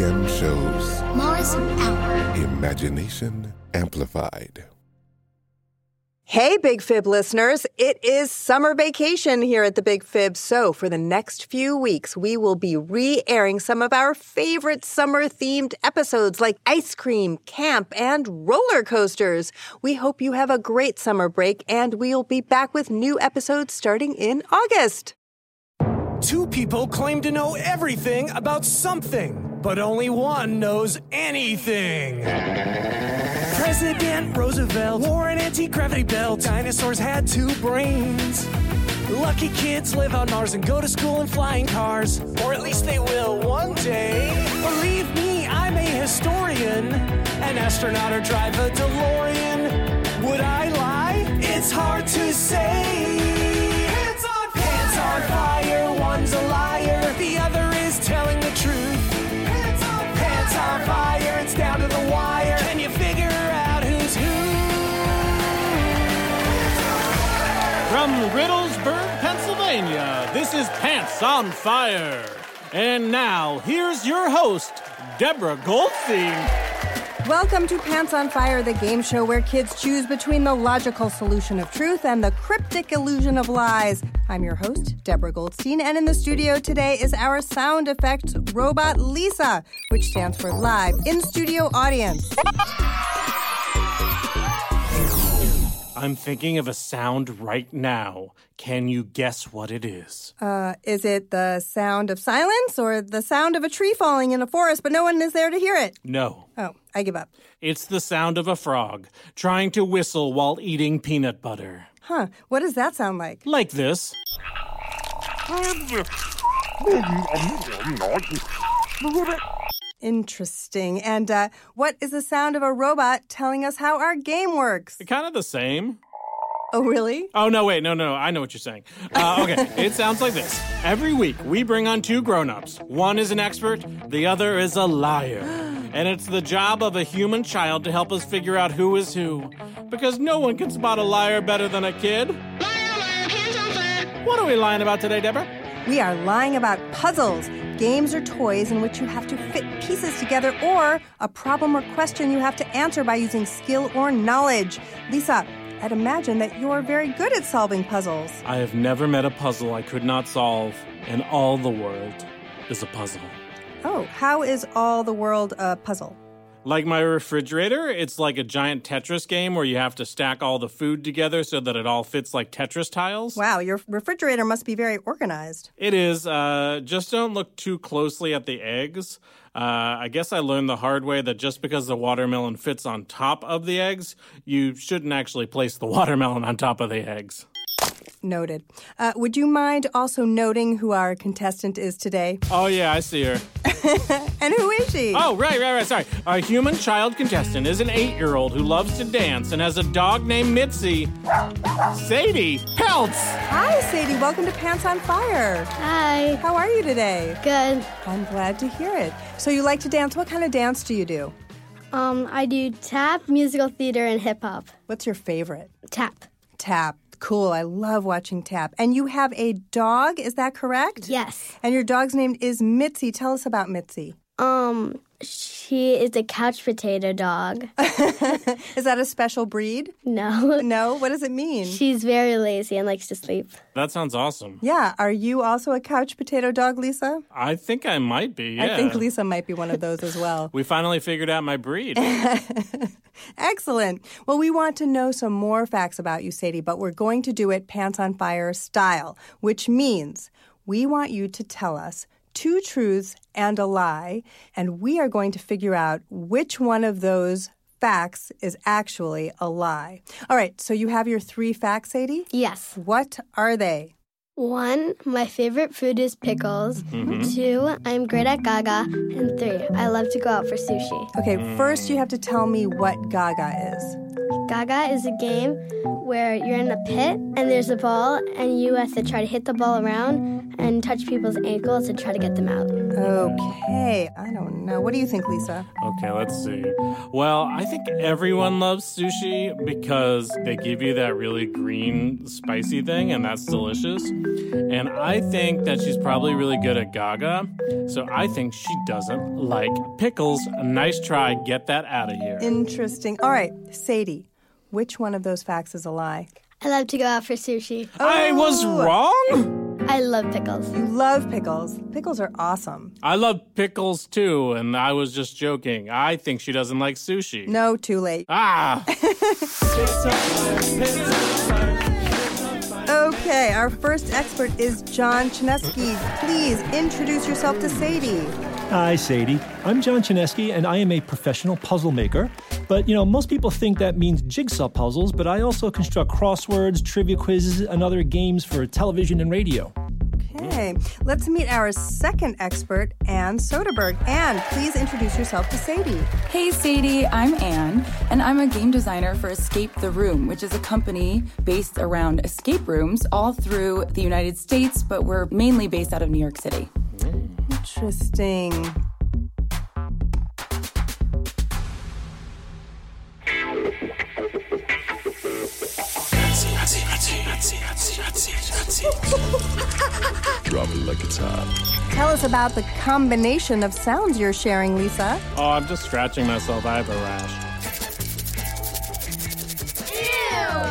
Dog, shows Mars out. Imagination Amplified. Hey, Big Fib listeners. It is summer vacation here at the Big Fib. So, for the next few weeks, we will be re airing some of our favorite summer themed episodes like ice cream, camp, and roller coasters. We hope you have a great summer break, and we'll be back with new episodes starting in August. Two people claim to know everything about something, but only one knows anything. President Roosevelt wore an anti gravity belt. Dinosaurs had two brains. Lucky kids live on Mars and go to school in flying cars. Or at least they will one day. Believe me, I'm a historian. An astronaut or drive a DeLorean. Would I lie? It's hard to say. Hands on fire. Hands on fire. One's a liar. The other Pennsylvania, this is Pants on Fire. And now, here's your host, Deborah Goldstein. Welcome to Pants on Fire, the game show where kids choose between the logical solution of truth and the cryptic illusion of lies. I'm your host, Deborah Goldstein, and in the studio today is our sound effects robot Lisa, which stands for Live in Studio Audience. I'm thinking of a sound right now. Can you guess what it is? Uh, is it the sound of silence or the sound of a tree falling in a forest but no one is there to hear it? No. Oh, I give up. It's the sound of a frog trying to whistle while eating peanut butter. Huh, what does that sound like? Like this. Interesting. And uh, what is the sound of a robot telling us how our game works? Kind of the same. Oh, really? Oh, no, wait, no, no, I know what you're saying. Uh, okay, it sounds like this. Every week, we bring on two grown ups. One is an expert, the other is a liar. And it's the job of a human child to help us figure out who is who. Because no one can spot a liar better than a kid. Liar liar. What are we lying about today, Deborah? We are lying about puzzles, games or toys in which you have to fit pieces together, or a problem or question you have to answer by using skill or knowledge. Lisa, I'd imagine that you're very good at solving puzzles. I have never met a puzzle I could not solve, and all the world is a puzzle. Oh, how is all the world a puzzle? Like my refrigerator, it's like a giant Tetris game where you have to stack all the food together so that it all fits like Tetris tiles. Wow, your refrigerator must be very organized. It is. Uh, just don't look too closely at the eggs. Uh, I guess I learned the hard way that just because the watermelon fits on top of the eggs, you shouldn't actually place the watermelon on top of the eggs. Noted. Uh, would you mind also noting who our contestant is today? Oh, yeah, I see her. And who is she? Oh, right, right, right. Sorry. Our human child contestant is an eight year old who loves to dance and has a dog named Mitzi. Sadie Peltz. Hi, Sadie. Welcome to Pants on Fire. Hi. How are you today? Good. I'm glad to hear it. So, you like to dance. What kind of dance do you do? Um, I do tap, musical theater, and hip hop. What's your favorite? Tap. Tap. Cool. I love watching tap. And you have a dog, is that correct? Yes. And your dog's name is Mitzi. Tell us about Mitzi. Um, she is a couch potato dog. Is that a special breed? No. No? What does it mean? She's very lazy and likes to sleep. That sounds awesome. yeah. Are you also a couch potato dog, Lisa? I think I might be. Yeah. I think Lisa might be one of those as well. We finally figured out my breed. Excellent. Well, we want to know some more facts about you, Sadie, but we're going to do it pants on fire style, which means we want you to tell us two truths and a lie, and we are going to figure out which one of those facts is actually a lie. All right, so you have your three facts, Sadie? Yes. What are they? One, my favorite food is pickles. Mhm. Two, I'm great at Gaga. And three, I love to go out for sushi. Okay, first you have to tell me what Gaga is. Gaga is a game where you're in a pit and there's a ball and you have to try to hit the ball around and touch people's ankles and try to get them out. Okay, I don't know. What do you think, Lisa? Okay, let's see. Well, I think everyone loves sushi because they give you that really green, spicy thing, and that's delicious. And I think that she's probably really good at Gaga, so I think she doesn't like pickles. Nice try. Get that out of here. Interesting. All right, Sadie, which one of those facts is a lie? I love to go out for sushi. I was wrong? I love pickles. You love pickles. Pickles are awesome. I love pickles too, and I was just joking. I think she doesn't like sushi. No, too late. Ah! Okay, our first expert is John Chaneski. Please introduce yourself to Sadie. Hi, Sadie. I'm John Chaneski, and I am a professional puzzle maker. But, you know, most people think that means jigsaw puzzles, but I also construct crosswords, trivia quizzes, and other games for television and radio. Okay, let's meet our second expert, Anne Soderberg. Anne, please introduce yourself to Sadie. Hey Sadie, I'm Anne, and I'm a game designer for Escape the Room, which is a company based around escape rooms all through the United States, but we're mainly based out of New York City. Interesting. Drop it like it's hot. Tell us about the combination of sounds you're sharing, Lisa. Oh, I'm just scratching myself. I have a rash.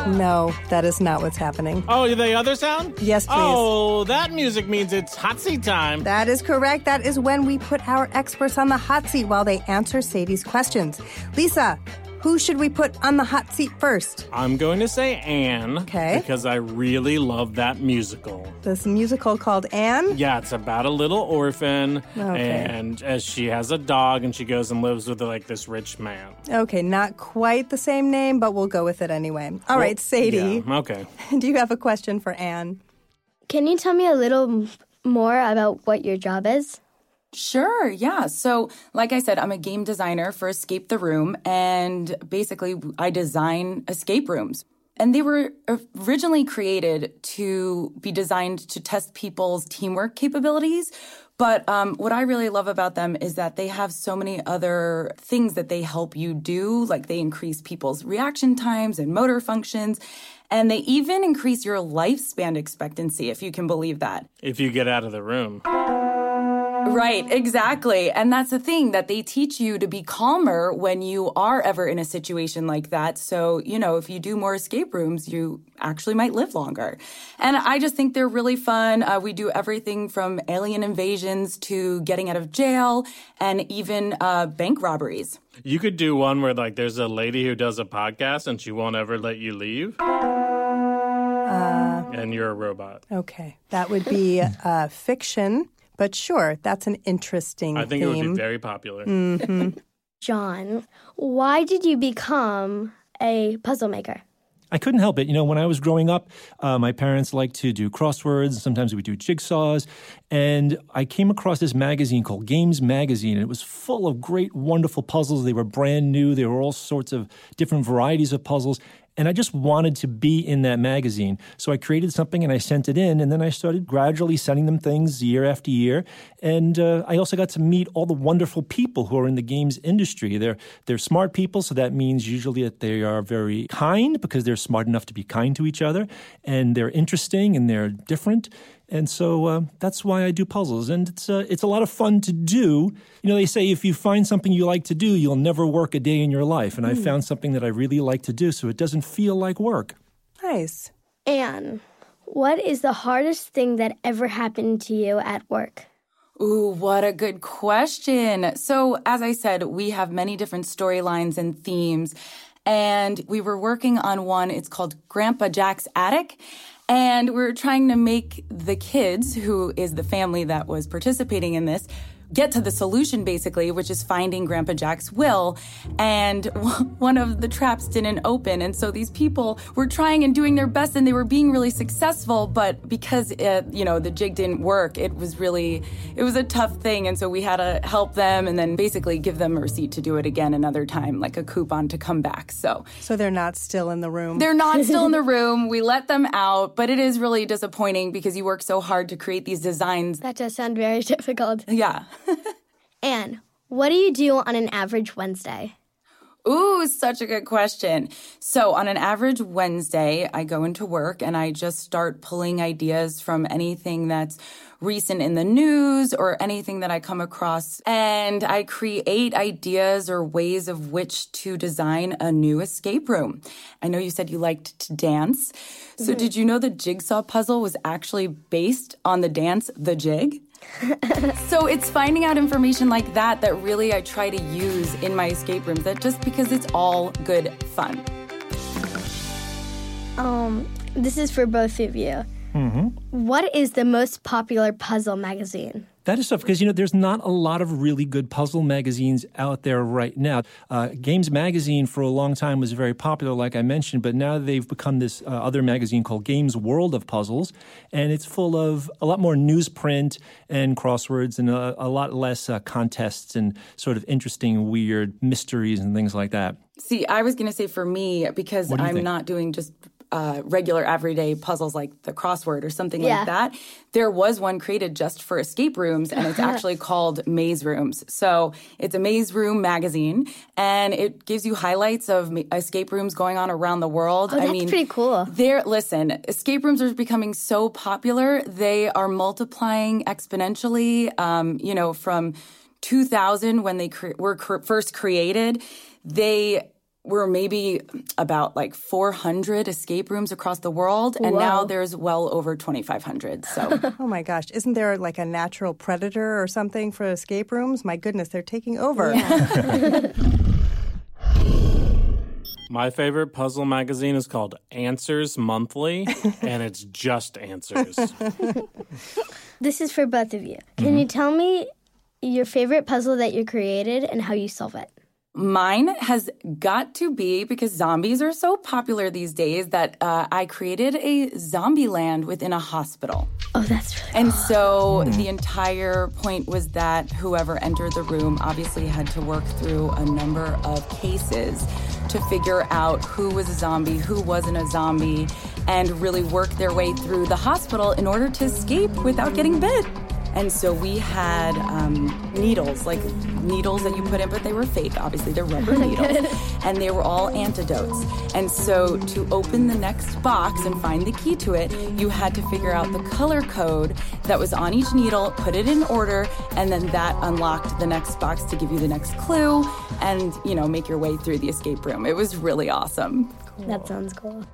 No, that is not what's happening. Oh, the other sound? Yes, please. Oh, that music means it's hot seat time. That is correct. That is when we put our experts on the hot seat while they answer Sadie's questions. Lisa, who should we put on the hot seat first? I'm going to say Anne. Okay. Because I really love that musical. This musical called Anne? Yeah, it's about a little orphan, Okay. and as she has a dog, and she goes and lives with like this rich man. Okay, not quite the same name, but we'll go with it anyway. All Well, right, Sadie, Yeah, okay. do you have a question for Anne? Can you tell me a little more about what your job is? Sure, yeah. So, like I said, I'm a game designer for Escape the Room, and basically, I design escape rooms. And they were originally created to be designed to test people's teamwork capabilities. But um, what I really love about them is that they have so many other things that they help you do. Like they increase people's reaction times and motor functions. And they even increase your lifespan expectancy, if you can believe that. If you get out of the room. Right, exactly. And that's the thing that they teach you to be calmer when you are ever in a situation like that. So, you know, if you do more escape rooms, you actually might live longer. And I just think they're really fun. Uh, we do everything from alien invasions to getting out of jail and even uh, bank robberies. You could do one where like there's a lady who does a podcast and she won't ever let you leave, Uh, and you're a robot. okay, that would be uh, fiction, but sure, that's an interesting I think it would be very popular. hmm John, why did you become a puzzle maker? I couldn't help it. You know, when I was growing up, uh, my parents liked to do crosswords. Sometimes we do jigsaws. And I came across this magazine called Games Magazine, and it was full of great, wonderful puzzles. They were brand new. There were all sorts of different varieties of puzzles. And I just wanted to be in that magazine. So I created something and I sent it in. And then I started gradually sending them things year after year. And uh, I also got to meet all the wonderful people who are in the games industry. They're, they're smart people. So that means usually that they are very kind because they're smart enough to be kind to each other. And they're interesting and they're different. And so uh, that's why I do puzzles, and it's uh, it's a lot of fun to do. You know, they say if you find something you like to do, you'll never work a day in your life. And I Hmm. found something that I really like to do, so it doesn't feel like work. Nice. Anne, what is the hardest thing that ever happened to you at work? Ooh, what a good question. So, as I said, we have many different storylines and themes. And we were working on one, it's called Grandpa Jack's Attic. And we're trying to make the kids, who is the family that was participating in this, get to the solution basically, which is finding Grandpa Jack's will. And one of the traps didn't open. And so these people were trying and doing their best and they were being really successful. But because, it, you know, the jig didn't work, it was really, it was a tough thing. And so we had to help them and then basically give them a receipt to do it again another time, like a coupon to come back. So, so they're not still in the room. They're not still in the room. We let them out, but it is really disappointing because you work so hard to create these designs. That does sound very difficult. Yeah. Anne, what do you do on an average Wednesday? Ooh, such a good question. So, on an average Wednesday, I go into work and I just start pulling ideas from anything that's recent in the news or anything that I come across. And I create ideas or ways of which to design a new escape room. I know you said you liked to dance. So, mm-hmm. did you know the jigsaw puzzle was actually based on the dance The Jig? so it's finding out information like that that really I try to use in my escape rooms that just because it's all good fun. Um, this is for both of you. Mm-hmm. What is the most popular puzzle magazine? That is tough because you know there's not a lot of really good puzzle magazines out there right now. Uh, Games Magazine for a long time was very popular, like I mentioned, but now they've become this uh, other magazine called Games World of Puzzles, and it's full of a lot more newsprint and crosswords and a, a lot less uh, contests and sort of interesting, weird mysteries and things like that. See, I was going to say for me because I'm think? not doing just uh, regular everyday puzzles like the crossword or something yeah. like that. There was one created just for escape rooms, and it's actually called Maze Rooms. So it's a maze room magazine, and it gives you highlights of escape rooms going on around the world. Oh, that's I mean, pretty cool. There, listen, escape rooms are becoming so popular; they are multiplying exponentially. Um, you know, from 2000 when they cre- were cr- first created, they were maybe about like 400 escape rooms across the world and Whoa. now there's well over 2500 so oh my gosh isn't there like a natural predator or something for escape rooms my goodness they're taking over yeah. My favorite puzzle magazine is called Answers Monthly, and it's just answers. this is for both of you. Can mm-hmm. you tell me your favorite puzzle that you created and how you solve it? Mine has got to be because zombies are so popular these days that uh, I created a zombie land within a hospital. Oh, that's really And so the entire point was that whoever entered the room obviously had to work through a number of cases to figure out who was a zombie, who wasn't a zombie, and really work their way through the hospital in order to escape without getting bit. And so we had um, needles, like needles that you put in, but they were fake. Obviously, they're rubber needles. and they were all antidotes. And so to open the next box and find the key to it, you had to figure out the color code that was on each needle, put it in order, and then that unlocked the next box to give you the next clue and, you know, make your way through the escape room. It was really awesome. Cool. That sounds cool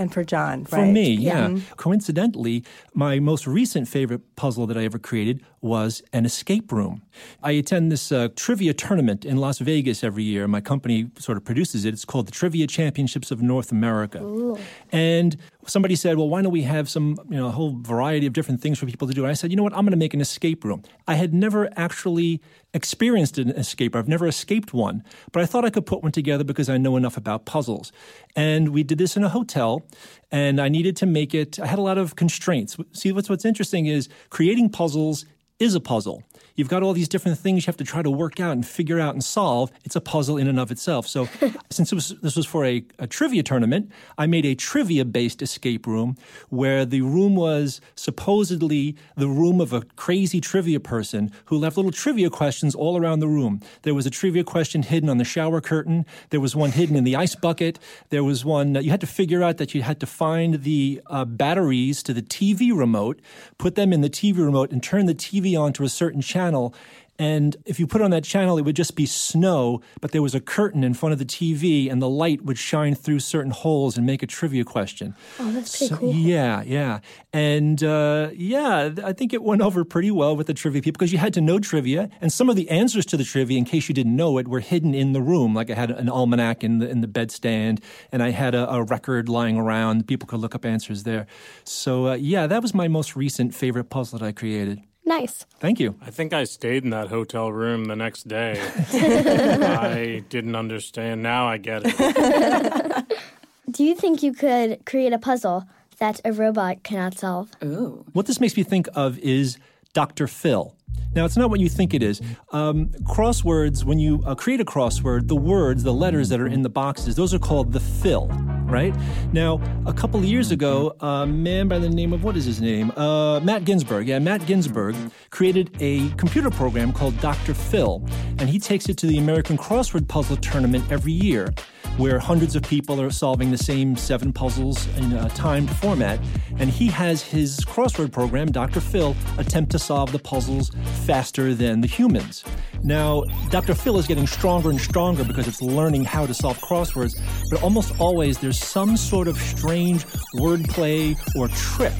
and for John. For right? me, yeah. yeah. Coincidentally, my most recent favorite puzzle that I ever created was an escape room. I attend this uh, trivia tournament in Las Vegas every year. My company sort of produces it. It's called the Trivia Championships of North America. Ooh. And somebody said, well, why don't we have some, you know, a whole variety of different things for people to do? And I said, you know what, I'm going to make an escape room. I had never actually experienced an escape. room. I've never escaped one, but I thought I could put one together because I know enough about puzzles. And we did this in a hotel, and I needed to make it. I had a lot of constraints. See, what's what's interesting is creating puzzles is a puzzle. You've got all these different things you have to try to work out and figure out and solve. It's a puzzle in and of itself. So, since was, this was for a, a trivia tournament, I made a trivia based escape room where the room was supposedly the room of a crazy trivia person who left little trivia questions all around the room. There was a trivia question hidden on the shower curtain, there was one hidden in the ice bucket, there was one you had to figure out that you had to find the uh, batteries to the TV remote, put them in the TV remote, and turn the TV on to a certain channel channel. And if you put on that channel, it would just be snow, but there was a curtain in front of the TV, and the light would shine through certain holes and make a trivia question. Oh, that's pretty so, cool. Yeah, yeah. And uh, yeah, I think it went over pretty well with the trivia people because you had to know trivia, and some of the answers to the trivia, in case you didn't know it, were hidden in the room. Like I had an almanac in the in the bedstand, and I had a, a record lying around. People could look up answers there. So uh, yeah, that was my most recent favorite puzzle that I created. Nice. Thank you. I think I stayed in that hotel room the next day. I didn't understand. Now I get it. Do you think you could create a puzzle that a robot cannot solve? Ooh. What this makes me think of is Dr. Fill. Now, it's not what you think it is. Um, crosswords, when you uh, create a crossword, the words, the letters that are in the boxes, those are called the fill, right? Now, a couple years ago, a man by the name of, what is his name? Uh, Matt Ginsberg. Yeah, Matt Ginsberg created a computer program called Dr. Fill, and he takes it to the American Crossword Puzzle Tournament every year where hundreds of people are solving the same seven puzzles in a timed format. And he has his crossword program, Dr. Fill, attempt to solve the puzzles faster than the humans. Now, Dr. Fill is getting stronger and stronger because it's learning how to solve crosswords, but almost always there's some sort of strange wordplay or trick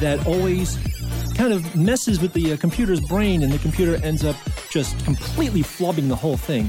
that always kind of messes with the uh, computer's brain, and the computer ends up just completely flubbing the whole thing.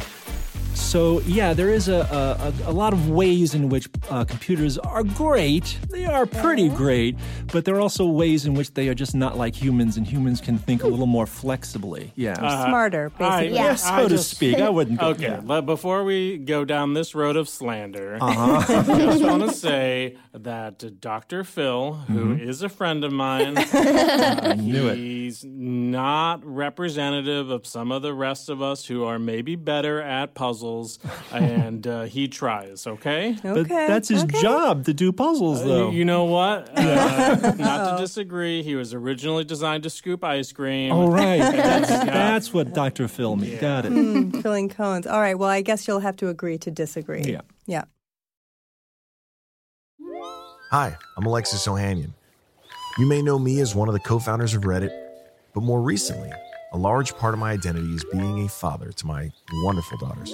So yeah, there is a, a, a lot of ways in which uh, computers are great. They are pretty great, but there are also ways in which they are just not like humans, and humans can think a little more flexibly. Yeah, Smarter, basically. I- yeah, so I to just- speak. I wouldn't. Go, Okay, but before we go down this road of slander, Uh-huh. I just want to say that Dr. Fill, who is a friend of mine, Mm-hmm. I it. he's not representative of some of the rest of us who are maybe better at puzzles, and uh, he tries, okay? Okay. But that's his job to do puzzles, though. You know what? Uh, not to disagree, he was originally designed to scoop ice cream. Oh right, that's, Yeah. that's what Dr. Fill means. Got it. Mm, filling cones. All right. Well, I guess you'll have to agree to disagree. Yeah. Yeah. Hi, I'm Alexis Ohanian. You may know me as one of the co founders of Reddit, but more recently, a large part of my identity is being a father to my wonderful daughters.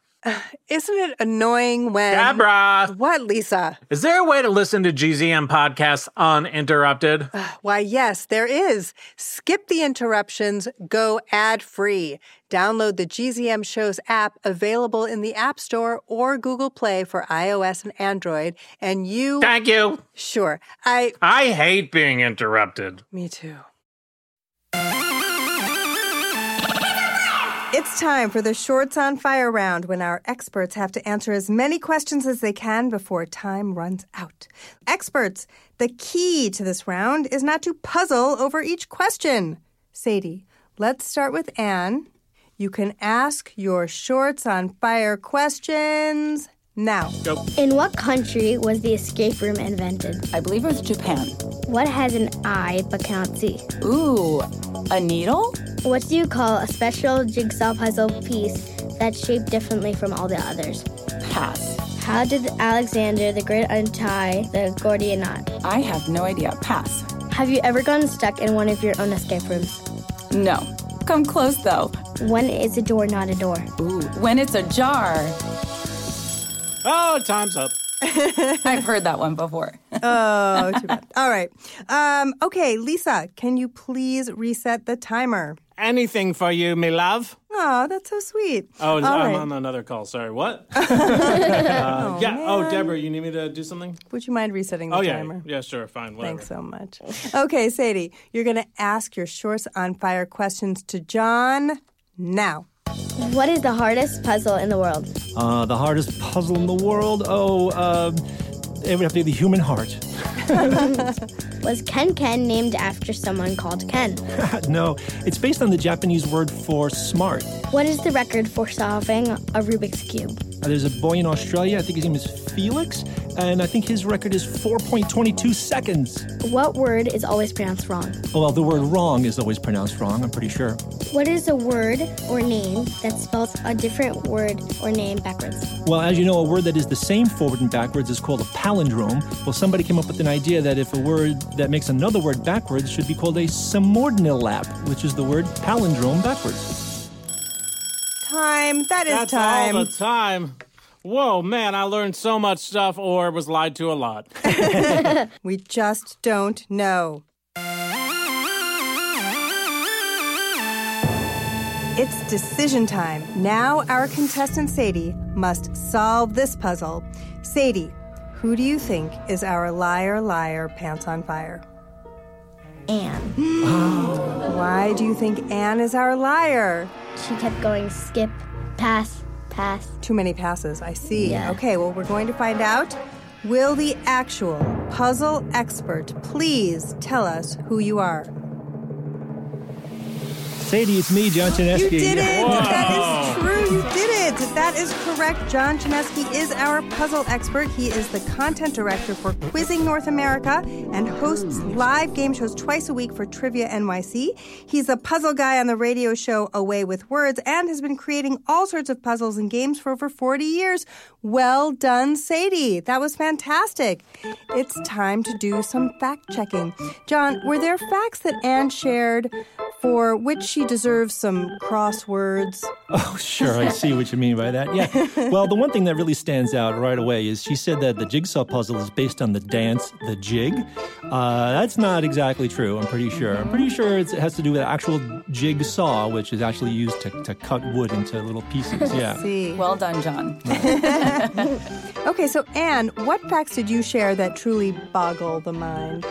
Isn't it annoying when. Deborah. What, Lisa? Is there a way to listen to GZM podcasts uninterrupted? Why, yes, there is. Skip the interruptions, go ad free. Download the GZM Shows app available in the App Store or Google Play for iOS and Android. And you. Thank you. Sure. I. I hate being interrupted. Me too. Time for the Shorts on Fire round when our experts have to answer as many questions as they can before time runs out. Experts, the key to this round is not to puzzle over each question. Sadie, let's start with Anne. You can ask your Shorts on Fire questions now. Go. In what country was the escape room invented? I believe it was Japan. What has an eye but cannot see? Ooh, a needle? What do you call a special jigsaw puzzle piece that's shaped differently from all the others? Pass. How did Alexander the Great untie the Gordian knot? I have no idea. Pass. Have you ever gotten stuck in one of your own escape rooms? No. Come close though. When is a door not a door? Ooh, when it's a jar. Oh, time's up. I've heard that one before. Oh, too bad. All right. Um, okay, Lisa, can you please reset the timer? Anything for you, me love. Oh, that's so sweet. Oh, All I'm right. on another call. Sorry, what? Uh, yeah. Oh, Deborah, you need me to do something? Would you mind resetting the oh, yeah. timer? Yeah, sure. Fine. Whatever. Thanks so much. Okay, Sadie, you're going to ask your Shorts on Fire questions to John now. What is the hardest puzzle in the world? Uh, the hardest puzzle in the world? Oh, uh, it would have to be the human heart. Was KenKen named after someone called Ken? no, it's based on the Japanese word for smart. What is the record for solving a Rubik's Cube? Uh, there's a boy in Australia, I think his name is Felix, and I think his record is 4.22 seconds. What word is always pronounced wrong? Oh, well, the word wrong is always pronounced wrong, I'm pretty sure. What is a word or name that spells a different word or name backwards? Well, as you know, a word that is the same forward and backwards is called a palindrome. Well, somebody came up with an idea that if a word that makes another word backwards should be called a semordnilap which is the word palindrome backwards. Time. That is time. That's time. all the time. Whoa, man, I learned so much stuff or was lied to a lot. we just don't know. It's decision time. Now our contestant Sadie must solve this puzzle. Sadie, who do you think is our liar, liar, pants on fire? Anne. Why do you think Anne is our liar? She kept going skip, pass, pass. Too many passes, I see. Yeah. Okay, well, we're going to find out. Will the actual puzzle expert please tell us who you are? Sadie, it's me, John Chaneski. You did it! That is true. You did it. That is correct. John Chaneski is our puzzle expert. He is the content director for Quizzing North America and hosts live game shows twice a week for Trivia NYC. He's a puzzle guy on the radio show A Way with Words and has been creating all sorts of puzzles and games for over 40 years. Well done, Sadie. That was fantastic. It's time to do some fact checking. John, were there facts that Anne shared for which she deserves some crosswords? Oh, sure. I see what you mean by that. Yeah. Well, the one thing that really stands out right away is she said that the jigsaw puzzle is based on the dance, the jig. Uh, that's not exactly true, I'm pretty sure. I'm pretty sure it's, it has to do with actual jigsaw, which is actually used to, to cut wood into little pieces. Yeah. See. Well done, John. Okay, so Anne, what facts did you share that truly boggle the mind?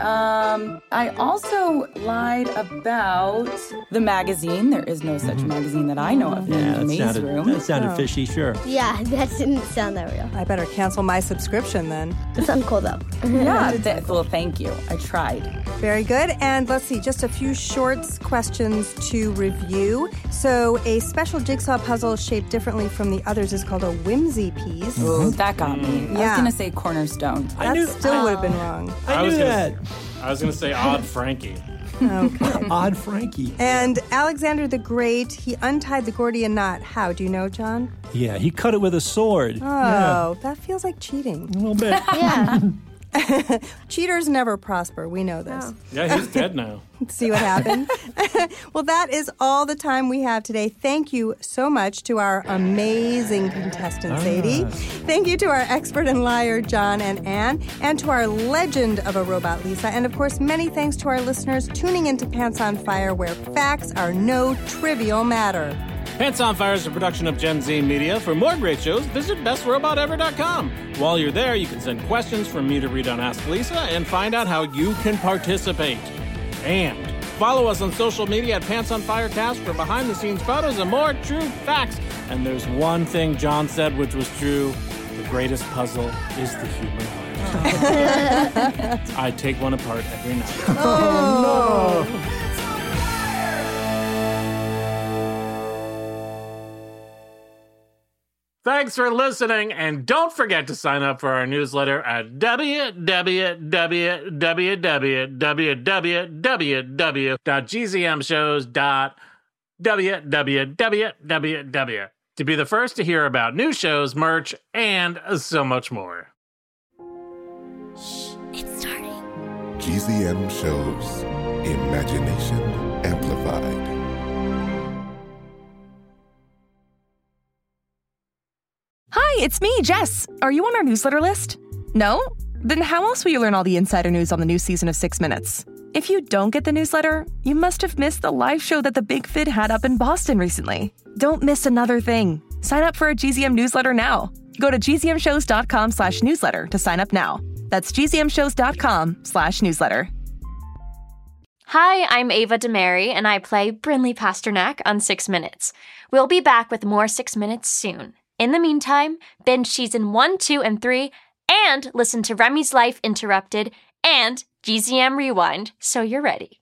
Um, I also lied about the magazine. There is no such magazine that I know of Yeah, named that Maze sounded, Room. that sounded fishy, sure. Yeah, that didn't sound that real. I better cancel my subscription then. It sounded cool though. yeah, th- well, thank you. I tried. Very good. And let's see, just a few short questions to review. So, a special jigsaw puzzle shaped differently from the others is called a whimsy piece. Ooh, that got me. I was gonna say cornerstone. That still would have been wrong. I, was knew gonna, that. I was gonna say odd Frankie. Okay. Odd Frankie. and Alexander the Great, he untied the Gordian knot. How? Do you know, John? Yeah, he cut it with a sword. Oh, Yeah, that feels like cheating. a little bit. Yeah. Cheaters never prosper. We know this. Oh. Yeah, he's dead now. See what happened? well, that is all the time we have today. Thank you so much to our amazing contestant, Sadie. Ah. Thank you to our expert and liar, John and Anne, and to our legend of a robot, Lisa. And of course, many thanks to our listeners tuning into Pants on Fire, where facts are no trivial matter. Pants on Fire is a production of Gen Z Media. For more great shows, visit bestrobotever.com. While you're there, you can send questions from me to read on Ask Lisa and find out how you can participate. And follow us on social media at Pants on Fire Cast for behind the scenes photos and more true facts. And there's one thing John said which was true the greatest puzzle is the human heart. I take one apart every night. Oh, Thanks for listening, and don't forget to sign up for our newsletter at www.gzmshows.www to be the first to hear about new shows, merch, and so much more. Shh, It's starting. GZM shows Imagination Amplified. It's me, Jess. Are you on our newsletter list? No? Then how else will you learn all the insider news on the new season of Six Minutes? If you don't get the newsletter, you must have missed the live show that the Big Fib had up in Boston recently. Don't miss another thing. Sign up for a GZM newsletter now. Go to gzmshows.com slash newsletter to sign up now. That's gzmshows.com slash newsletter. Hi, I'm Ava DeMary, and I play Brinley Pasternak on Six Minutes. We'll be back with more Six Minutes soon. In the meantime, binge season 1, 2, and 3, and listen to Remy's Life Interrupted and GZM Rewind so you're ready.